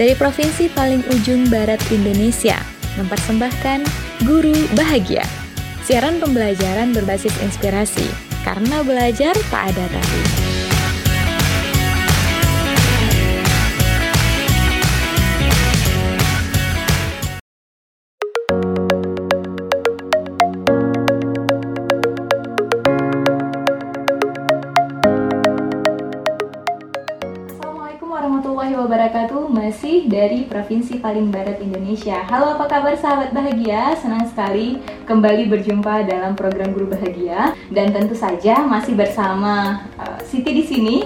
dari provinsi paling ujung barat Indonesia mempersembahkan Guru Bahagia. Siaran pembelajaran berbasis inspirasi, karena belajar tak ada tapi. Dari Provinsi paling barat Indonesia. Halo, apa kabar sahabat bahagia? Senang sekali kembali berjumpa dalam program Guru Bahagia dan tentu saja masih bersama uh, Siti di sini.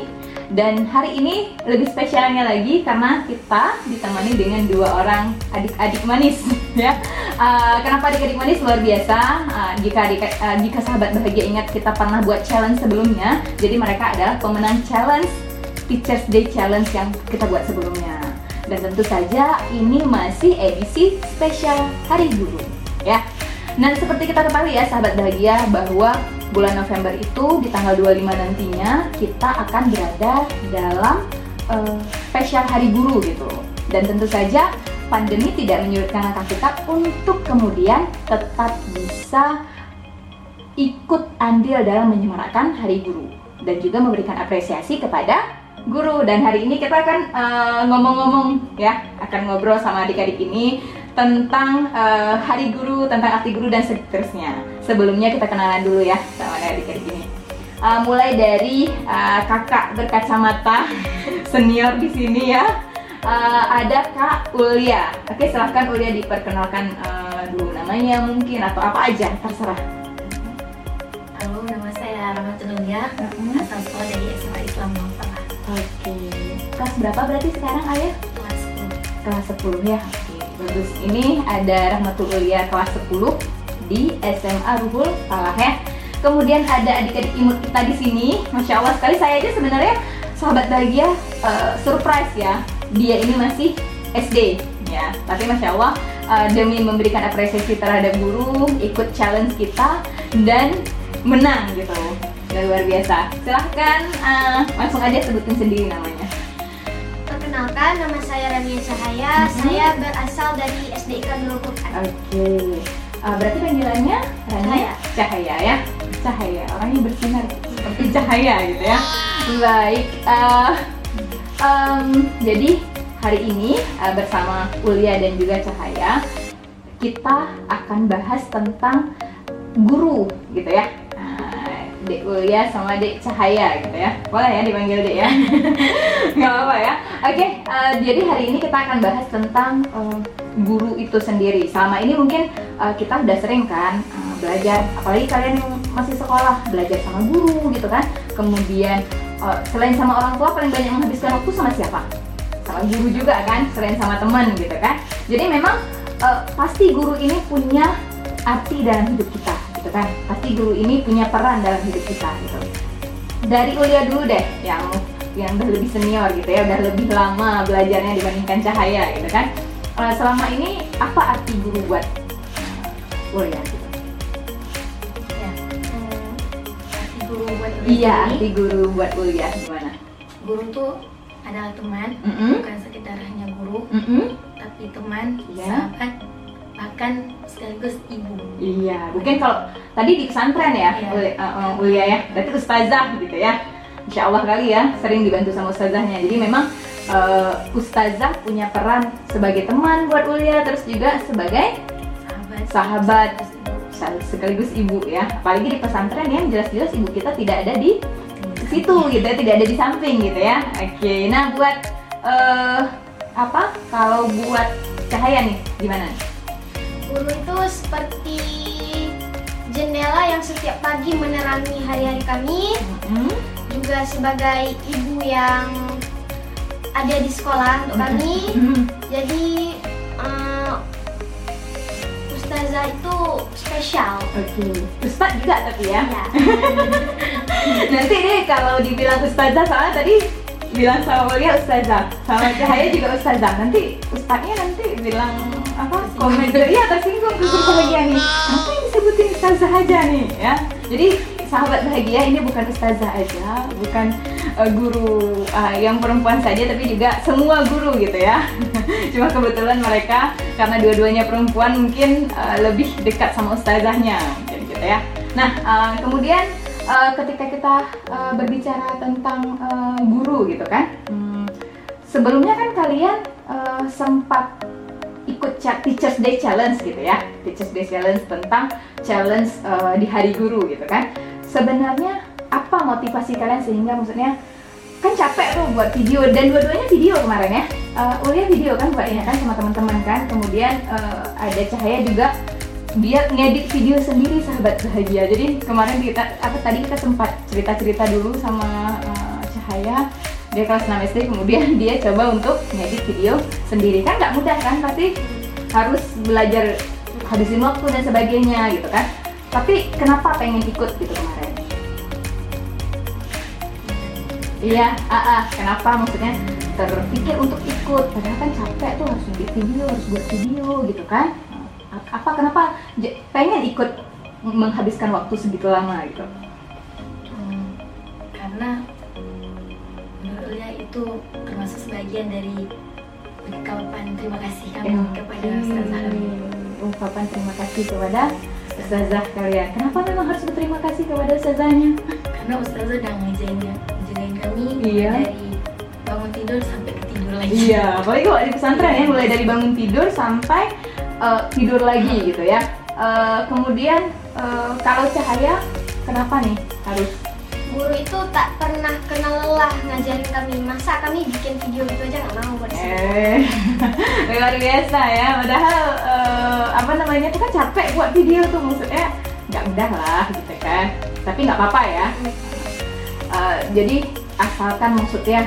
Dan hari ini lebih spesialnya lagi karena kita ditemani dengan dua orang adik-adik manis ya. Uh, kenapa adik-adik manis luar biasa? Uh, jika adik, uh, jika sahabat bahagia ingat kita pernah buat challenge sebelumnya, jadi mereka adalah pemenang challenge Teachers Day Challenge yang kita buat sebelumnya. Dan tentu saja ini masih edisi spesial Hari Guru ya. Dan seperti kita ketahui ya sahabat bahagia bahwa bulan November itu di tanggal 25 nantinya kita akan berada dalam uh, spesial Hari Guru gitu. Dan tentu saja pandemi tidak menyurutkan langkah kita untuk kemudian tetap bisa ikut andil dalam menyemarakkan Hari Guru dan juga memberikan apresiasi kepada guru. Dan hari ini kita akan eh, ngomong-ngomong uh, ya akan ngobrol sama adik-adik ini tentang uh, hari guru tentang arti guru dan seterusnya. Sebelumnya kita kenalan dulu ya sama adik-adik ini. Uh, mulai dari uh, kakak berkacamata senior di sini ya. Uh, ada kak Ulia. Oke silahkan Ulia diperkenalkan uh, dulu namanya mungkin atau apa aja terserah. Halo nama saya Rahmatul Ulia -huh. asal sekolah dari SMA Oke. Kelas berapa berarti sekarang ayah? Kelas 10. Kelas 10 ya. Oke, bagus. Ini ada Rahmatul Ulia kelas 10 di SMA Ruhul Salah ya. Kemudian ada adik-adik imut kita di sini. Masya Allah sekali saya aja sebenarnya sahabat bahagia uh, surprise ya. Dia ini masih SD ya. Tapi masya Allah uh, demi memberikan apresiasi terhadap guru, ikut challenge kita dan menang gitu luar biasa. Silahkan uh, langsung aja sebutin sendiri namanya. Perkenalkan, nama saya Rania Cahaya. Mm -hmm. Saya berasal dari SDIK Nurul Quran. Oke. Okay. Uh, eh, berarti panggilannya Rania Cahaya. Cahaya ya. Cahaya. Orangnya bersinar seperti cahaya gitu ya. Baik. Uh, um, jadi hari ini uh, bersama Ulia dan juga Cahaya kita akan bahas tentang guru gitu ya Dek Ulia sama Dek Cahaya gitu ya. Boleh ya dipanggil Dek ya? Gak apa-apa ya. Oke, okay, uh, eh, jadi hari ini kita akan bahas tentang uh, guru itu sendiri. Selama ini mungkin uh, kita udah sering kan uh, belajar Apalagi kalian yang masih sekolah Belajar sama guru gitu kan. Kemudian uh, selain sama orang tua paling banyak menghabiskan waktu sama siapa? Sama guru juga kan, selain sama teman gitu kan. Jadi memang uh, pasti guru ini punya arti dalam hidup kita kan pasti guru ini punya peran dalam hidup kita gitu dari Ulia dulu deh yang yang udah lebih senior gitu ya udah lebih lama belajarnya dibandingkan Cahaya gitu kan uh, selama ini apa arti guru buat Ulia gitu ya arti guru buat iya arti guru buat Ulia gimana guru tuh adalah teman mm -hmm. bukan sekedar hanya guru mm -hmm. tapi teman yeah. sahabat bahkan sekaligus ibu. Iya, mungkin kalau tadi di pesantren ya, iya. Ulia, uh, Ulia ya, berarti ustazah gitu ya. Insya Allah kali ya, sering dibantu sama ustazahnya. Jadi memang uh, ustazah punya peran sebagai teman buat Ulia, terus juga sebagai sahabat, sahabat sekaligus ibu ya. Apalagi di pesantren ya, jelas-jelas ibu kita tidak ada di situ gitu ya, tidak ada di samping gitu ya. Oke, nah buat uh, apa? Kalau buat cahaya nih, gimana? Guru itu seperti jendela yang setiap pagi menerangi hari-hari kami. Mm-hmm. Juga sebagai ibu yang ada di sekolah untuk kami. Mm-hmm. Jadi uh, ustazah itu spesial. Oke. Okay. Ustaz juga tapi ya. ya. Nanti deh kalau dibilang ustazah soalnya tadi bilang sama Mulia ustazah, sama Cahaya juga ustazah. Nanti ustaznya nanti bilang apa komen ya tersinggung bahagia nih. Kenapa yang disebutin ustazah aja nih ya? Jadi sahabat bahagia ini bukan ustazah aja, bukan uh, guru uh, yang perempuan saja, tapi juga semua guru gitu ya. Cuma kebetulan mereka karena dua-duanya perempuan mungkin uh, lebih dekat sama ustazahnya, mungkin gitu ya. Nah, uh, kemudian uh, ketika kita uh, berbicara tentang uh, guru gitu kan, hmm, sebelumnya kan kalian uh, sempat ikut Teachers Day Challenge gitu ya, Teachers Day Challenge tentang challenge uh, di Hari Guru gitu kan. Sebenarnya apa motivasi kalian sehingga maksudnya kan capek tuh buat video dan dua-duanya video kemarin ya. Uh, video kan buat kan sama teman-teman kan. Kemudian uh, ada Cahaya juga dia ngedit video sendiri sahabat bahagia. Jadi kemarin kita apa tadi kita sempat cerita-cerita dulu sama uh, Cahaya dia kelas 6 SD kemudian dia coba untuk ngedit video sendiri. Kan nggak mudah kan pasti harus belajar habisin waktu dan sebagainya gitu kan. Tapi kenapa pengen ikut gitu kemarin? Iya ah, ah kenapa? Maksudnya terpikir untuk ikut. Padahal kan capek tuh harus ngedit video harus buat video gitu kan. Apa kenapa pengen ikut menghabiskan waktu segitu lama gitu? Hmm, karena itu termasuk sebagian dari ungkapan terima kasih kami ya, kepada Ustazah kami. Ungkapan terima kasih kepada Ustazah kalian. Kenapa memang harus berterima kasih kepada Ustazahnya? Karena Ustazah udah ngajarin, ngajarin kami iya. dari bangun tidur sampai tidur lagi. Iya, apalagi kalau di pesantren ya, mulai dari bangun tidur sampai uh, tidur lagi gitu ya. Uh, kemudian uh, kalau cahaya, kenapa nih harus guru itu tak pernah lelah ngajarin kami masa kami bikin video gitu aja nggak mau buat eh luar biasa ya. Padahal uh, apa namanya itu kan capek buat video tuh maksudnya nggak mudah lah gitu kan. Tapi nggak apa-apa ya. Uh, jadi asalkan maksudnya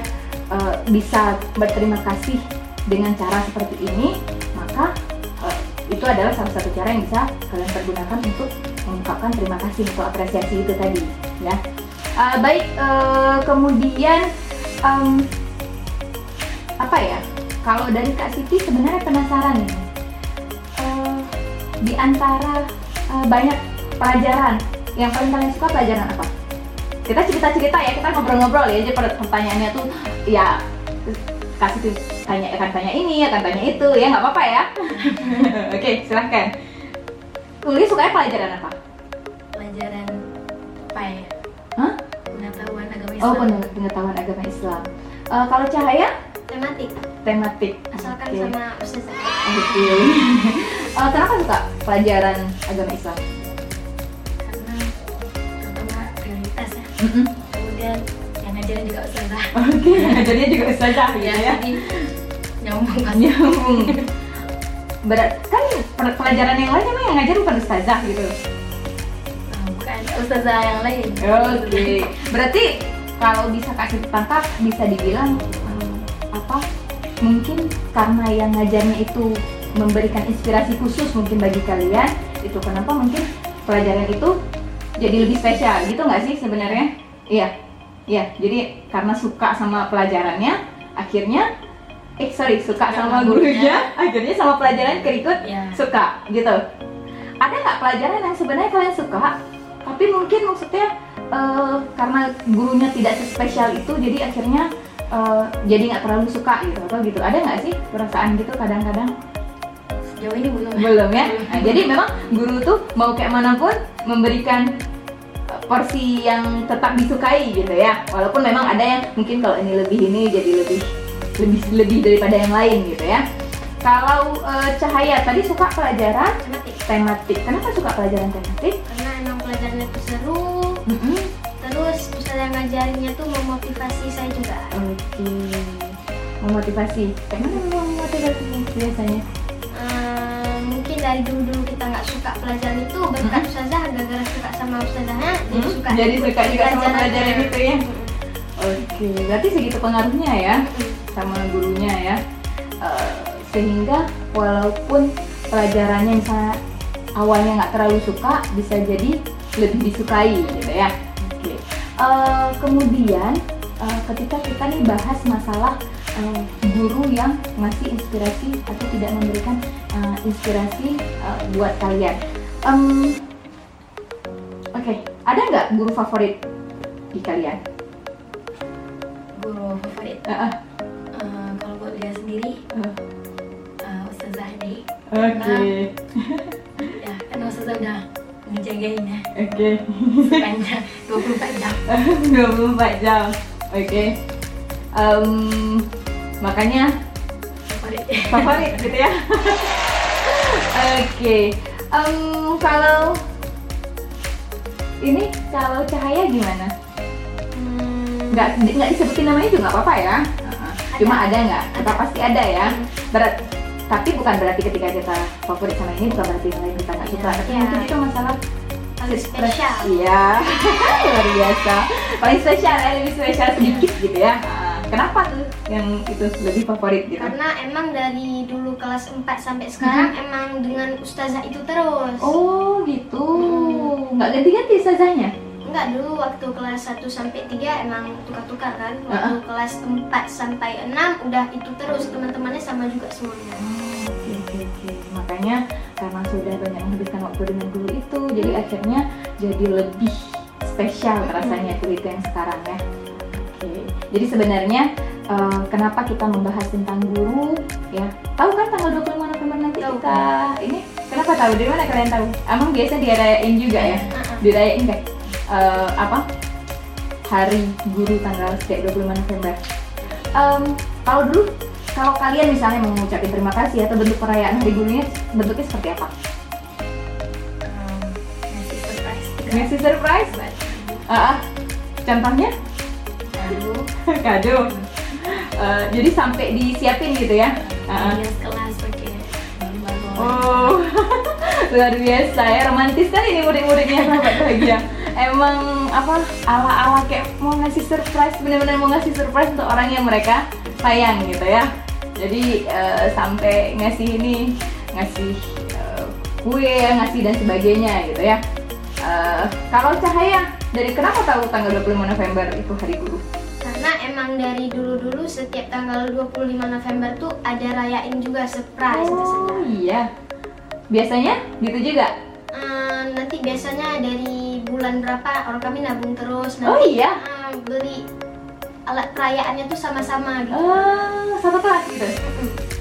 uh, bisa berterima kasih dengan cara seperti ini maka uh, itu adalah salah satu cara yang bisa kalian pergunakan untuk mengungkapkan terima kasih untuk apresiasi itu tadi ya Uh, baik, uh, kemudian um, apa ya? Kalau dari Kak Siti sebenarnya penasaran nih. Uh, di antara uh, banyak pelajaran yang paling kalian suka pelajaran apa? Kita cerita-cerita ya, kita ngobrol-ngobrol ya. Jadi pertanyaannya tuh ya kasih tanya akan tanya ini, akan tanya itu ya nggak apa-apa ya. Oke, okay, silahkan. Kuliah sukanya pelajaran apa? Pelajaran apa ya? Hah? Oh, pengetahuan agama Islam. Uh, kalau cahaya? Tematik. Tematik. Asalkan okay. sama ustazah. Oke. Okay. uh, kenapa suka pelajaran agama Islam? Karena pertama prioritas ya. Mm -hmm. Kemudian yang ngajarin juga ustazah. Oke, okay, ngajarinnya juga ustazah gitu ya. ya. Jadi nyambung nyambung. Berat kan pelajaran yang lain emang yang ngajar bukan ustazah gitu. Bukan ustazah yang lain. Oke. Okay. Berarti kalau bisa kasih tangkap bisa dibilang um, apa mungkin karena yang ngajarnya itu memberikan inspirasi khusus mungkin bagi kalian itu kenapa mungkin pelajaran itu jadi lebih spesial gitu nggak sih sebenarnya? Iya iya jadi karena suka sama pelajarannya akhirnya eh sorry suka sama gurunya. akhirnya sama pelajaran kerikut ya. suka gitu. Ada nggak pelajaran yang sebenarnya kalian suka tapi mungkin maksudnya uh, karena gurunya tidak spesial itu jadi akhirnya uh, jadi nggak terlalu suka gitu atau gitu. Ada nggak sih perasaan gitu kadang-kadang? Sejauh ini belum belum ya? Nah, jadi memang guru tuh mau kayak mana pun memberikan eh, porsi yang tetap disukai gitu ya. Walaupun memang ada yang mungkin kalau ini lebih ini jadi lebih lebih lebih daripada yang lain gitu ya. Kalau uh, cahaya tadi suka pelajaran tematik. tematik. Kenapa suka pelajaran tematik? Karena emang pelajarannya tuh seru mm -hmm. terus yang ngajarinnya tuh memotivasi saya juga oke okay. memotivasi Kenapa memotivasi biasanya uh, mungkin dari dulu-dulu kita nggak suka pelajaran itu berkat hmm? ustazah gara-gara suka sama ustazahnya hmm? jadi suka jadi suka juga sama pelajaran itu ya hmm. oke okay. berarti segitu pengaruhnya ya hmm. sama gurunya ya uh, sehingga walaupun pelajarannya misalnya awalnya nggak terlalu suka bisa jadi lebih disukai gitu ya. Oke. Okay. Uh, eh, kemudian uh, ketika kita nih bahas masalah uh, guru yang ngasih inspirasi atau tidak memberikan uh, inspirasi uh, buat kalian. Um, Oke, okay. ada nggak guru favorit di kalian? Guru favorit. Uh, uh, kalau buat dia sendiri, uh. uh, Ustazah. Oke, Ya, kan Ustazah udah ngejagain ya oke. sepanjang 24 jam. 24 jam. Oke. Em, makanya Favorit. favorit gitu ya. Oke. Em, kalau ini kalau cahaya gimana? Hmm, Nggak nggak disebutin namanya juga nggak apa-apa ya. Cuma ada nggak? Kita pasti ada ya. Berat. Tapi bukan berarti ketika kita favorit sama ini bukan berarti yang lain kita nggak suka. Tapi Iya. mungkin itu masalah spesial. Iya, luar biasa. Paling spesial ya, lebih spesial sedikit gitu ya. Kenapa tuh yang itu lebih favorit gitu? Karena emang dari dulu kelas 4 sampai sekarang emang dengan ustazah itu terus. Oh gitu, nggak ganti-ganti sajanya? Enggak dulu waktu kelas 1 sampai 3 emang tukar-tukar kan. Waktu kelas 4 sampai 6 udah itu terus teman-temannya sama juga semuanya. Oke. Makanya karena sudah banyak menghabiskan waktu dengan guru itu, jadi akhirnya jadi lebih spesial rasanya guru itu yang sekarang ya. Oke. Jadi sebenarnya eh, kenapa kita membahas tentang guru ya? Tahu kan tanggal 25 November nanti Tahu. kita ini kenapa tahu? Dari mana kalian tahu? Emang biasa dirayain juga ya? Dirayain deh. Eh, apa? Hari guru tanggal setiap 25 November. Em, kalau dulu kalau kalian misalnya mau mengucapkan terima kasih atau bentuk perayaan hari gurunya bentuknya seperti apa? Um, ngasih surprise. Ngasih surprise? Ah, ah. contohnya lalu kado. Eh, jadi sampai disiapin gitu ya? Ah, ah. dia kelas pakai. Oh, luar biasa ya romantis kan ini murid-muridnya sahabat bahagia. Emang apa ala-ala kayak mau ngasih surprise, bener-bener mau ngasih surprise untuk orang yang mereka sayang gitu ya. Jadi eh, sampai ngasih ini, ngasih eh, kue, ngasih dan sebagainya gitu ya. Eh, kalau cahaya dari kenapa tahu tanggal 25 November itu hari guru? Karena emang dari dulu-dulu setiap tanggal 25 November tuh ada rayain juga surprise Oh biasanya. iya. Biasanya gitu juga. Eh, nanti biasanya dari bulan berapa orang kami nabung terus Oh nanti iya. eh, beli alat perayaannya tuh sama-sama gitu. Oh, satu kelas gitu.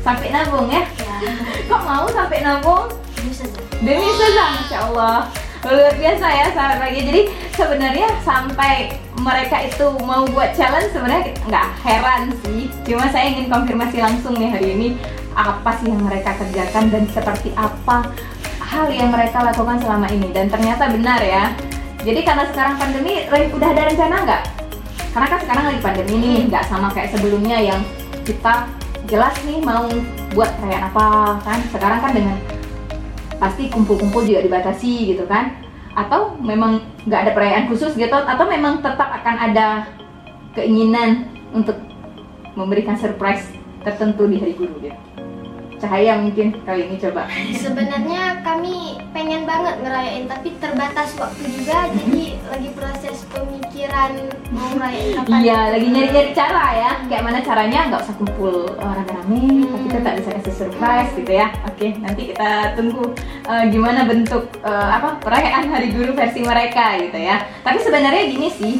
Sampai nabung ya? Ya, Kok mau sampai nabung? bisa saja. Demi Ustazah, Masya Allah Luar biasa ya sahabat pagi Jadi sebenarnya sampai mereka itu mau buat challenge sebenarnya nggak heran sih Cuma saya ingin konfirmasi langsung nih hari ini Apa sih yang mereka kerjakan dan seperti apa hal yang mereka lakukan selama ini Dan ternyata benar ya Jadi karena sekarang pandemi, udah ada rencana nggak? Karena kan sekarang lagi pandemi nih, nggak sama kayak sebelumnya yang kita jelas nih mau buat perayaan apa kan? Sekarang kan dengan pasti kumpul-kumpul juga dibatasi gitu kan? Atau memang nggak ada perayaan khusus gitu? Atau memang tetap akan ada keinginan untuk memberikan surprise tertentu di hari guru gitu cahaya mungkin kali ini coba. Sebenarnya kami pengen banget ngerayain tapi terbatas waktu juga jadi lagi proses pemikiran mau ngerayain kapan. iya lagi nyari-nyari cara ya. Kayak mana caranya nggak usah kumpul eh, rame-rame tapi tetap bisa kasih surprise gitu ya. Oke nanti kita tunggu eh, gimana bentuk eh, apa perayaan hari guru versi mereka gitu ya. Tapi sebenarnya gini sih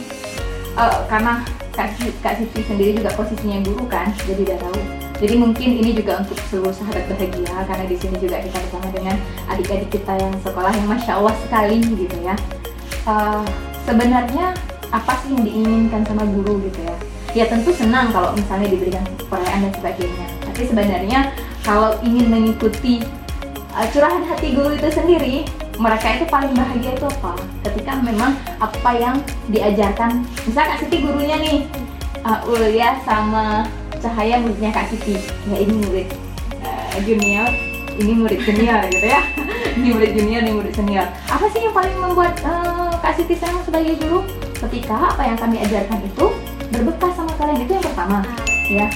eh, karena Kak, Kak Siti sendiri juga posisinya guru kan, jadi udah tahu. Jadi mungkin ini juga untuk seluruh sahabat bahagia karena di sini juga kita bersama dengan adik-adik kita yang sekolah yang masya Allah sekali gitu ya. Eh, sebenarnya apa sih yang diinginkan sama guru gitu ya? Ya tentu senang kalau misalnya diberikan perayaan dan sebagainya. Tapi sebenarnya kalau ingin mengikuti uh, curahan hati guru itu sendiri mereka itu paling bahagia itu apa ketika memang apa yang diajarkan misalnya Kak Siti gurunya nih uh, Ulia sama Cahaya muridnya Kak Siti ya ini murid uh, junior ini murid senior gitu ya ini murid junior ini murid senior apa sih yang paling membuat uh, Kak Siti senang sebagai guru ketika apa yang kami ajarkan itu berbekas sama kalian itu yang pertama ya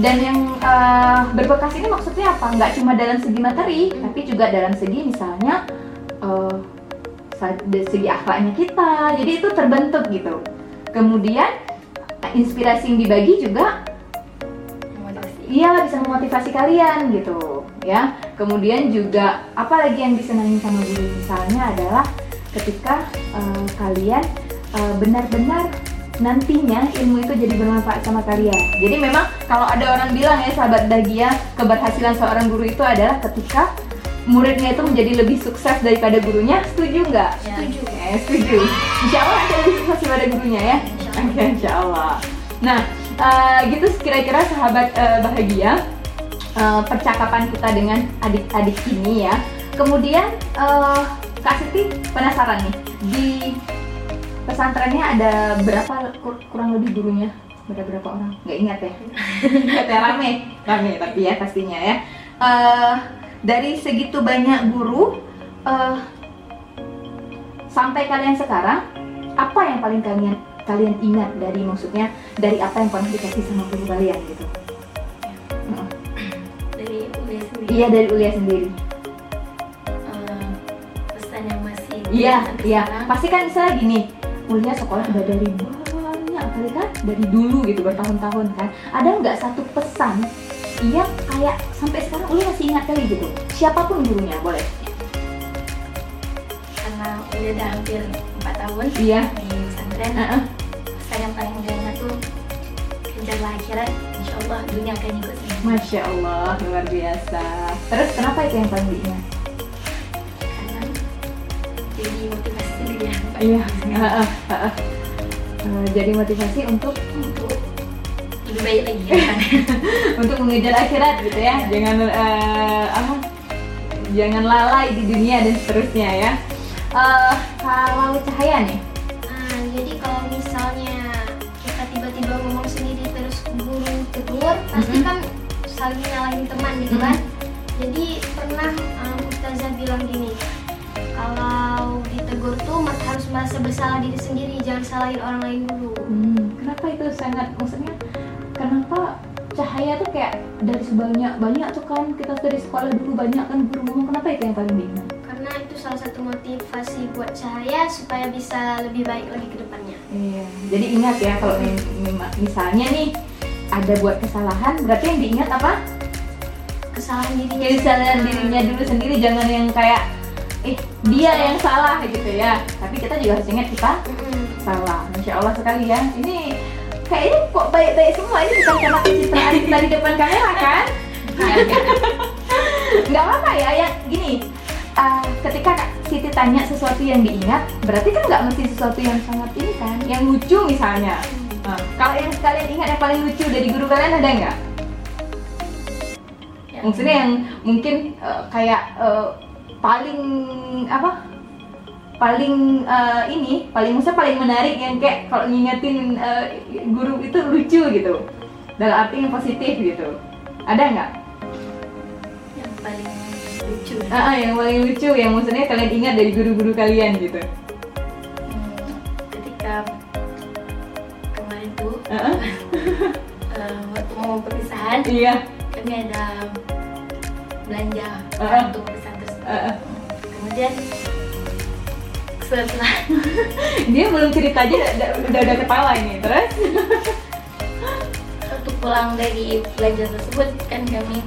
dan yang uh, berbekas ini maksudnya apa? Nggak cuma dalam segi materi, tapi juga dalam segi misalnya uh, segi akhlaknya kita. Jadi itu terbentuk gitu. Kemudian inspirasi yang dibagi juga. Iya bisa memotivasi kalian gitu ya. Kemudian juga apa lagi yang disenangi sama guru misalnya adalah ketika uh, kalian uh, benar-benar nantinya ilmu itu jadi bermanfaat sama kalian. Jadi memang kalau ada orang bilang ya sahabat bahagia keberhasilan seorang guru itu adalah ketika muridnya itu menjadi lebih sukses daripada gurunya. Setuju nggak? Ya. Setuju. Eh, setuju. Insya Allah nanti lebih sukses daripada gurunya ya. Insya. Oke, insya Allah. Nah, uh, gitu kira-kira sahabat uh, bahagia uh, percakapan kita dengan adik-adik ini ya. Kemudian uh, Kak Siti penasaran nih di pesantrennya ada berapa kur- kurang lebih gurunya? Ada berapa orang? Nggak ingat ya? Ingat ya rame, rame tapi ya pastinya ya. Eh, dari segitu banyak guru eh, sampai kalian sekarang apa yang paling kalian kalian ingat dari maksudnya dari apa yang pernah dikasih sama guru kalian gitu? Dari kuliah sendiri Iya dari Ulia sendiri. eh, pesan yang masih Iya, iya. Pasti kan misalnya gini, Ulia sekolah udah dari banyak kali kan, dari dulu gitu bertahun-tahun kan. Ada nggak satu pesan yang kayak sampai sekarang Ulia masih ingat kali gitu? Siapa pun gurunya boleh. karena udah udah hampir 4 tahun Iya. di pesantren Heeh. pesan kejarlah akhirat insya Allah dunia akan ikut Masya Allah luar biasa. Terus kenapa itu yang paling diingat? karena jadi motivasi sendiri ya. Iya. heeh, heeh. Eh, jadi motivasi untuk untuk lebih baik lagi ya kan untuk mengejar akhirat gitu ya. Jangan eh, apa? Jangan lalai di dunia dan seterusnya ya. Eh, kalau cahaya nih, tegur, pasti Mhm. kan saling nyalahin teman gitu kan. Jadi pernah um, Ustazah bilang gini, kalau ditegur tuh mas harus merasa bersalah diri sendiri, jangan salahin orang lain dulu. Hmm, kenapa itu sangat maksudnya kenapa cahaya tuh kayak dari sebanyak banyak tuh kan kita dari sekolah dulu banyak kan guru ngomong kenapa itu yang paling diingat? Karena itu salah satu motivasi buat Cahaya supaya bisa lebih baik lagi ke depannya. Iya, jadi ingat ya kalau mi- mi- misalnya nih ada buat kesalahan berarti yang diingat apa? Kesalahan dirinya. Kesalahan dirinya dulu sendiri jangan yang kayak eh dia yang salah gitu ya. Tapi kita juga harus ingat kita salah. Masya Allah sekali ya. Ini kayaknya kok baik-baik semua ini bukan karena pencitraan kita di depan kamera kan? nggak apa-apa ya yang gini uh, ketika Kak Siti tanya sesuatu yang diingat berarti kan nggak mesti sesuatu yang sangat ini kan yang lucu misalnya kalau yang kalian ingat yang paling lucu dari guru kalian ada nggak? Ya. maksudnya yang mungkin uh, kayak uh, paling apa? Paling uh, ini paling maksudnya paling menarik yang kayak kalau ngingetin uh, guru itu lucu gitu. Dalam arti yang positif gitu. Ada nggak? Yang paling lucu. Ah, ah, yang paling lucu yang maksudnya kalian ingat dari guru-guru kalian gitu. Hmm, ketika waktu mau perpisahan Iya. kami ada belanja Ah. untuk perpisahan tersebut Ah, ah. kemudian setelah Dia belum cerita aja udah udah, udah ketawa ini. Terus? waktu pulang dari belanja tersebut kan kami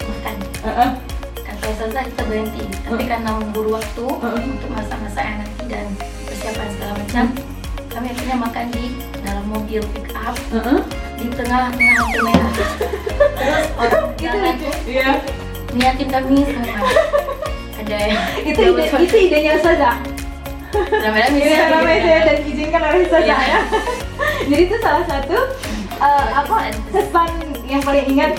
makan Ah, ah. kata selesai kita berhenti tapi Hmm. karena memburu waktu Hmm. untuk masak-masak nanti dan persiapan segala macam kami akhirnya makan di dalam mobil pick up Ah, ah. di tengah-tengah lampu merah terus orang Itu lucu. Iya. niatin kami semua ada yang Itu ide itu idenya namanya gitu saya kan. dan diizinkan oleh Ustazah Iya. ya. Jadi itu salah satu uh, apa kesan yang paling ingat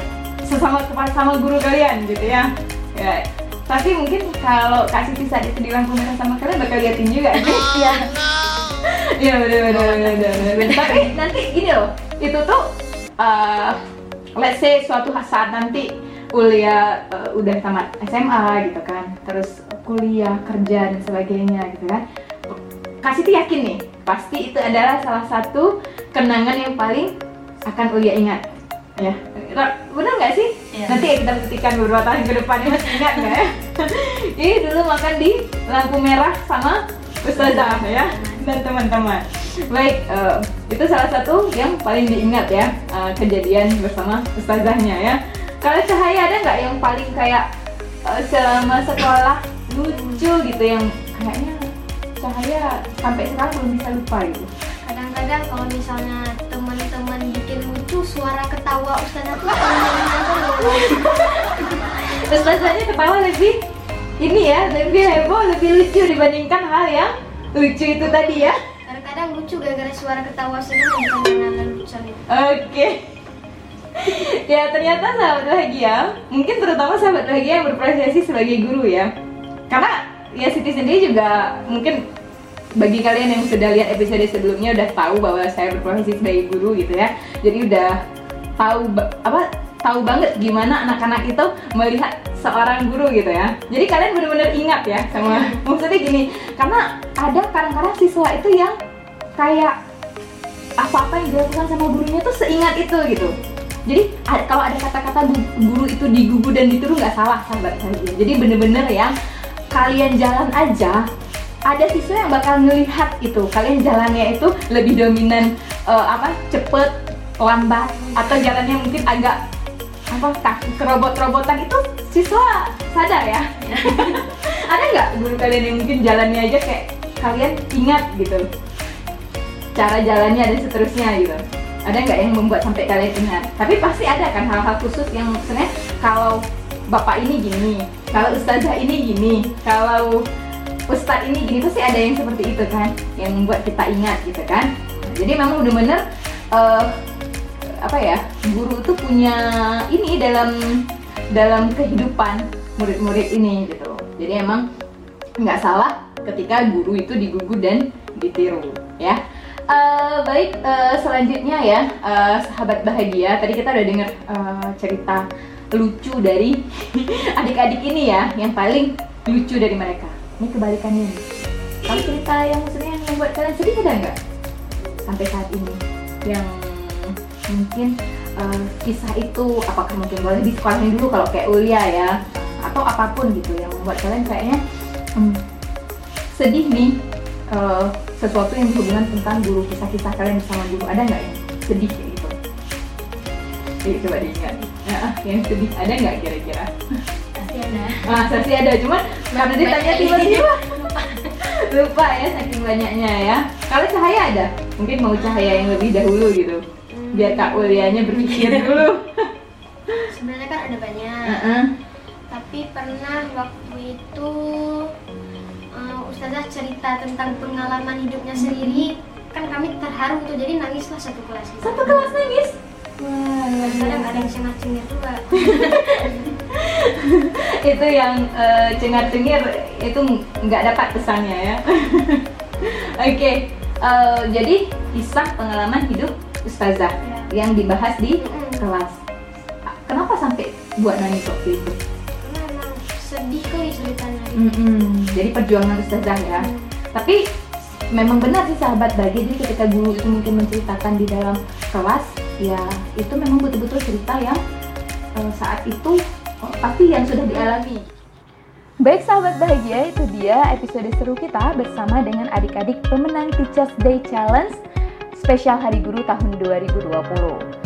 sesama sama guru kalian gitu ya. Ya. Tapi mungkin kalau Kak Siti saat itu di lampu merah sama kalian bakal liatin juga sih. Iya. Iya bener bener bener bener. bener. Tapi nanti gini loh, itu tuh uh, let's say suatu saat nanti kuliah uh, udah tamat SMA gitu kan, terus kuliah kerja dan sebagainya gitu kan. Kasih tuh yakin nih, pasti itu adalah salah satu kenangan yang paling akan Ulia ingat. Ya, bener nggak sih? Iya. Nanti ya kita buktikan beberapa tahun ke depannya masih ingat nggak ya? Ini dulu makan di lampu merah sama Ustazah ya dan teman-teman. Baik, eh, itu salah satu yang paling diingat ya eh, kejadian bersama Ustazahnya ya. Kalau Cahaya ada nggak yang paling kayak eh, selama sekolah lucu gitu yang kayaknya Cahaya sampai sekarang belum bisa lupa gitu. Kadang-kadang kalau misalnya teman-teman bikin lucu suara ketawa Ustazah tuh teman-teman Ustazahnya ketawa lebih ini ya, lebih heboh, lebih lucu dibandingkan hal yang lucu itu tadi ya. Kadang-kadang lucu gara-gara suara ketawa Ustazah bukan karena lucu itu. Oke. ya ternyata sahabat bahagia, mungkin terutama sahabat bahagia yang berprofesi sebagai guru ya. Karena ya Siti sendiri juga mungkin bagi kalian yang sudah lihat episode sebelumnya udah tahu bahwa saya berprofesi sebagai guru gitu ya. Jadi udah tahu apa tahu banget gimana anak-anak itu melihat seorang guru gitu ya. Jadi kalian benar-benar ingat ya sama maksudnya gini, karena ada kadang-kadang siswa itu yang kayak apa-apa yang dilakukan sama gurunya tuh seingat itu gitu. Jadi kalau ada kata-kata gu- guru itu digugu dan ditiru nggak salah sahabat saya. Jadi bener-bener yang kalian jalan aja ada siswa yang bakal ngelihat itu kalian jalannya itu lebih dominan eh, apa cepet lambat atau jalannya mungkin agak apa kerobot-robotan itu siswa sadar ya. Ada nggak guru kalian yang mungkin jalannya aja kayak kalian ingat gitu? Cara jalannya dan seterusnya gitu? Ada nggak yang membuat sampai kalian ingat? Tapi pasti ada kan hal-hal khusus yang sebenarnya kalau bapak ini gini kalau ustazah ini gini kalau ustadz ini gini pasti ada yang seperti itu kan yang membuat kita ingat gitu kan? Jadi memang bener-bener eh, apa ya guru itu punya ini dalam dalam kehidupan murid-murid ini gitu jadi emang nggak salah ketika guru itu digugu dan ditiru ya. Eh, baik eh, selanjutnya ya eh, sahabat bahagia tadi kita udah dengar eh, cerita lucu dari adik-adik ini ya yang paling lucu dari mereka. Ini kebalikannya nih. Kalau cerita yang maksudnya yang membuat kalian sedih ada nggak sampai saat ini? Yang mungkin eh, kisah itu apakah mungkin boleh disekolahin dulu kalau kayak Ulia ya atau apa pun gitu yang membuat kalian kayaknya hmm, sedih nih eh, sesuatu yang berhubungan tentang guru kisah-kisah kalian bersama guru. Ada nggak yang sedih kayak gitu? Jadi coba diingat ya, yang sedih ada nggak kira-kira? pasti ada Ah, pasti ada, cuman karena ditanya tiba-tiba. Lupa ya saking banyaknya ya. Kalau cahaya ada, mungkin mau cahaya yang lebih dahulu gitu, biar Kak Ulianya berpikir dulu. Sebenarnya kan ada banyak. Heeh. Tapi pernah waktu itu eh, Ustazah cerita tentang pengalaman hidupnya sendiri kan kami terharu tuh jadi nangislah satu kelas gitu. Satu kelas nangis. Wah, kadang biasa. ada yang cengah-cengir juga itu yang eh, cengar-cengir itu nggak dapat pesannya ya. Oke, eh, jadi kisah pengalaman hidup ustazah Ya. yang dibahas di kelas. Kenapa sampai buat nangis waktu itu? karena emang sedih kali ceritanya. Mm-mm, Jadi perjuangan ustazah ya. Hmm. Tapi memang benar sih sahabat bagi jadi ketika guru itu mungkin menceritakan di dalam kelas, ya itu memang betul-betul cerita yang eh, saat itu oh, pasti yang sudah dialami. Baik sahabat bahagia, itu dia episode seru kita bersama dengan adik-adik pemenang Teachers Day Challenge spesial Hari Guru tahun 2020.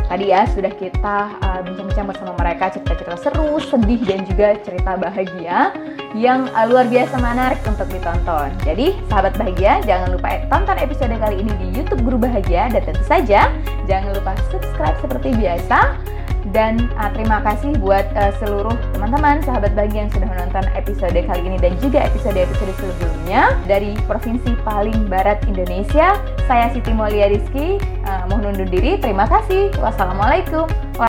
Tadi ya sudah kita uh, bincang-bincang bersama mereka cerita-cerita seru, sedih dan juga cerita bahagia yang uh, luar biasa menarik untuk ditonton. Jadi sahabat bahagia jangan lupa tonton episode kali ini di YouTube Guru Bahagia dan tentu saja jangan lupa subscribe seperti biasa dan uh, terima kasih buat uh, seluruh teman-teman sahabat bahagia yang sudah menonton episode kali ini dan juga episode-episode sebelumnya dari Provinsi paling Barat Indonesia. Saya Siti Mulia Rizky, uh, mohon undur diri. Terima kasih. Wassalamualaikum.